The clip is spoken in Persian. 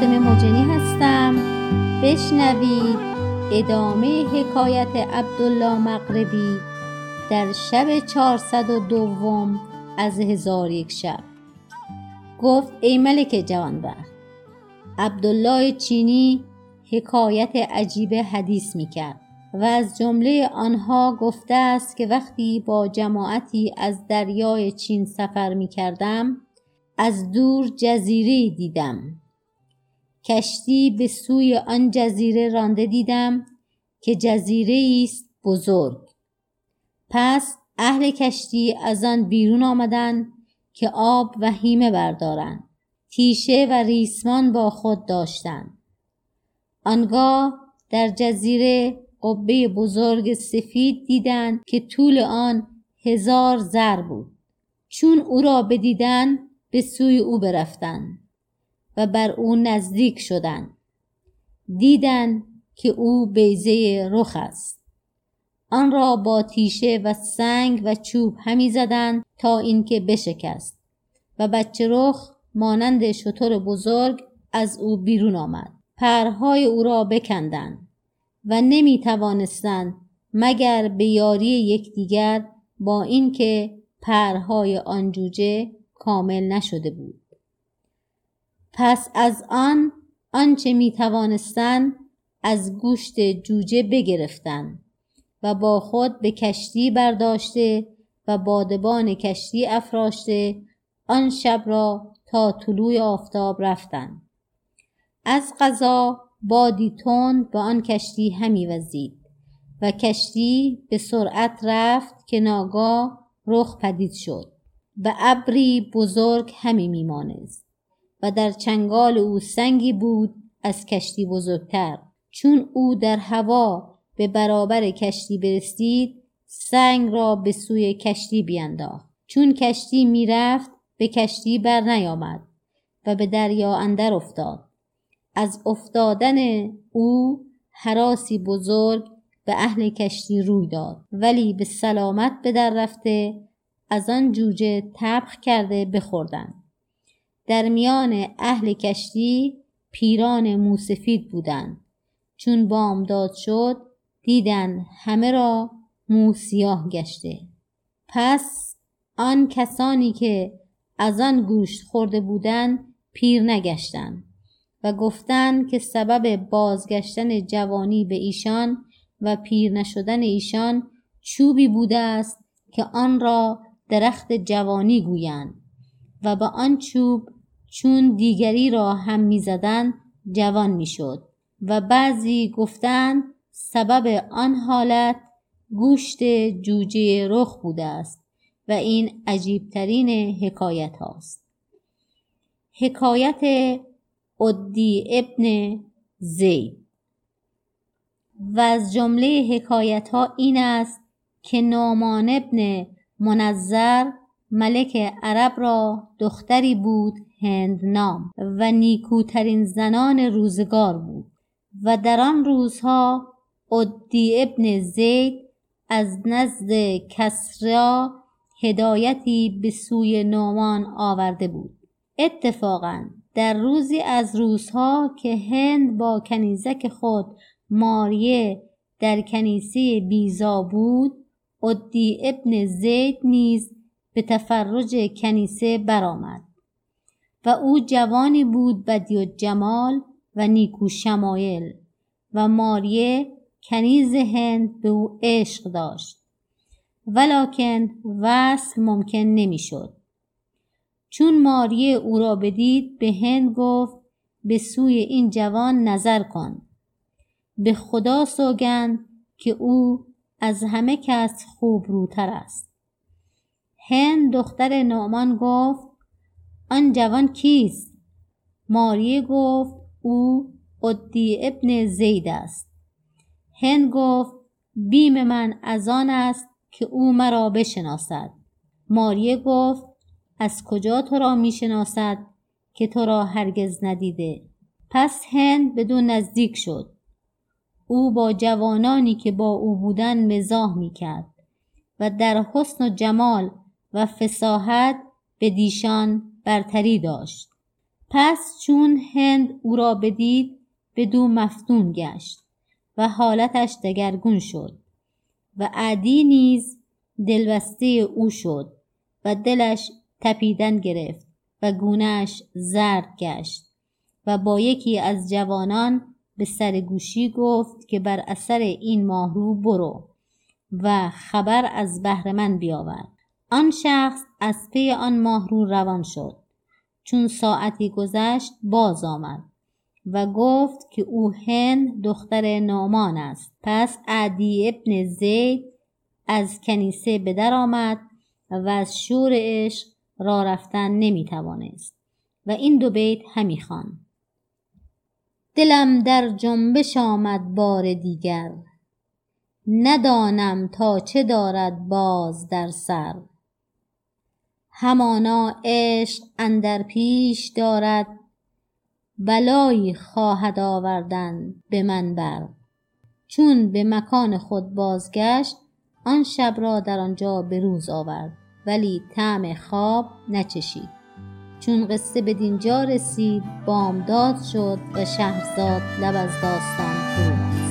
فاطمه مجنی هستم. بشنوید ادامه حکایت عبدالله مغربی در شب چهارصد و دوم از هزار یک شب. گفت ای ملک جوانبخت عبدالله چینی حکایت عجیب حدیث می کرد و از جمله آنها گفته است که وقتی با جماعتی از دریای چین سفر می کردم از دور جزیره دیدم. کشتی به سوی آن جزیره رانده دیدم که جزیره است بزرگ. پس اهل کشتی از آن بیرون آمدند که آب و هیمه بردارند. تیشه و ریسمان با خود داشتند. آنگاه در جزیره قبه بزرگ سفید دیدند که طول آن هزار زر بود. چون او را بدیدند به سوی او برفتند. و بر او نزدیک شدند. دیدند که او بیزه رخ است. آن را با تیشه و سنگ و چوب همی زدند تا اینکه بشکست و بچه رخ مانند شتر بزرگ از او بیرون آمد. پرهای او را بکندند و نمی توانستند مگر به یاری یکدیگر با اینکه پرهای آن جوجه کامل نشده بود. پس از آن آنچه می توانستند از گوشت جوجه بگرفتند و با خود به کشتی برداشته و بادبان کشتی افراشته آن شب را تا طلوع آفتاب رفتند. از قضا بادی تند به آن کشتی همی وزید و کشتی به سرعت رفت که ناگاه رخ پدید شد و ابری بزرگ همی میمانست. و در چنگال او سنگی بود از کشتی بزرگتر. چون او در هوا به برابر کشتی برسید سنگ را به سوی کشتی بینداخت. چون کشتی می‌رفت به کشتی بر نیامد و به دریا اندر افتاد. از افتادن او حراسی بزرگ به اهل کشتی روی داد. ولی به سلامت به در رفته از آن جوجه تبخ کرده بخوردند در میان اهل کشتی پیران موسفید بودند. چون بامداد شد دیدن همه را مو سیاه گشته. پس آن کسانی که از آن گوشت خورده بودند پیر نگشتند و گفتند که سبب بازگشتن جوانی به ایشان و پیر نشدن ایشان چوبی بوده است که آن را درخت جوانی گویند. و به آن چوب چون دیگری را هم می‌زدند جوان می‌شد و بعضی گفتند سبب آن حالت گوشت جوجه رخ بوده است و این عجیبترین حکایت هاست. حکایت عدی ابن زید. و از جمله حکایت ها این است که نامان ابن منظر ملک عرب را دختری بود هند نام و نیکوترین زنان روزگار بود و در آن روزها عدی ابن زید از نزد کسرا هدایتی به سوی نومان آورده بود. اتفاقا در روزی از روزها که هند با کنیزک خود ماریه در کنیسه بیزا بود عدی ابن زید نیز به تفرج کنیسه برآمد و او جوانی بود بدی و جمال و نیکو شمایل و ماریه کنیز هند به او عشق داشت. ولکن وصل ممکن نمی‌شد. چون ماریه او را بدید به هند گفت به سوی این جوان نظر کن. به خدا سوگند که او از همه کس خوب روتر است. هند دختر نعمان گفت آن جوان کیست؟ ماریه گفت او عدی ابن زید است. هند گفت بیم من از آن است که او مرا بشناسد. ماریه گفت از کجا تو را می‌شناسد که تو را هرگز ندیده؟ پس هند بدون نزدیک شد. او با جوانانی که با او بودن مزاح می‌کرد و در حسن و جمال و فساحت به دیشان برتری داشت. پس چون هند او را بدید بدو مفتون گشت و حالتش دگرگون شد و عدی نیز دلبسته او شد و دلش تپیدن گرفت و گونهش زرد گشت و با یکی از جوانان به سر گوشی گفت که بر اثر این ماهرو برو و خبر از بهر من بیاور. آن شخص از پی آن ماهرو روان شد. چون ساعتی گذشت باز آمد و گفت که او هند دختر نامان است. پس عدی ابن زید از کنیسه به در آمد و از شور عشق را رفتن نمی توانست و این دو بیت همی خوان. دلم در جنبش آمد بار دیگر. ندانم تا چه دارد باز در سر. همانا عشق اندر پیش دارد بلایی خواهد آوردن به من بر. چون به مکان خود بازگشت آن شب را در آنجا به روز آورد ولی طعم خواب نچشید. چون قصه بدینجا رسید بامداد شد و شهرزاد لب از داستان فرو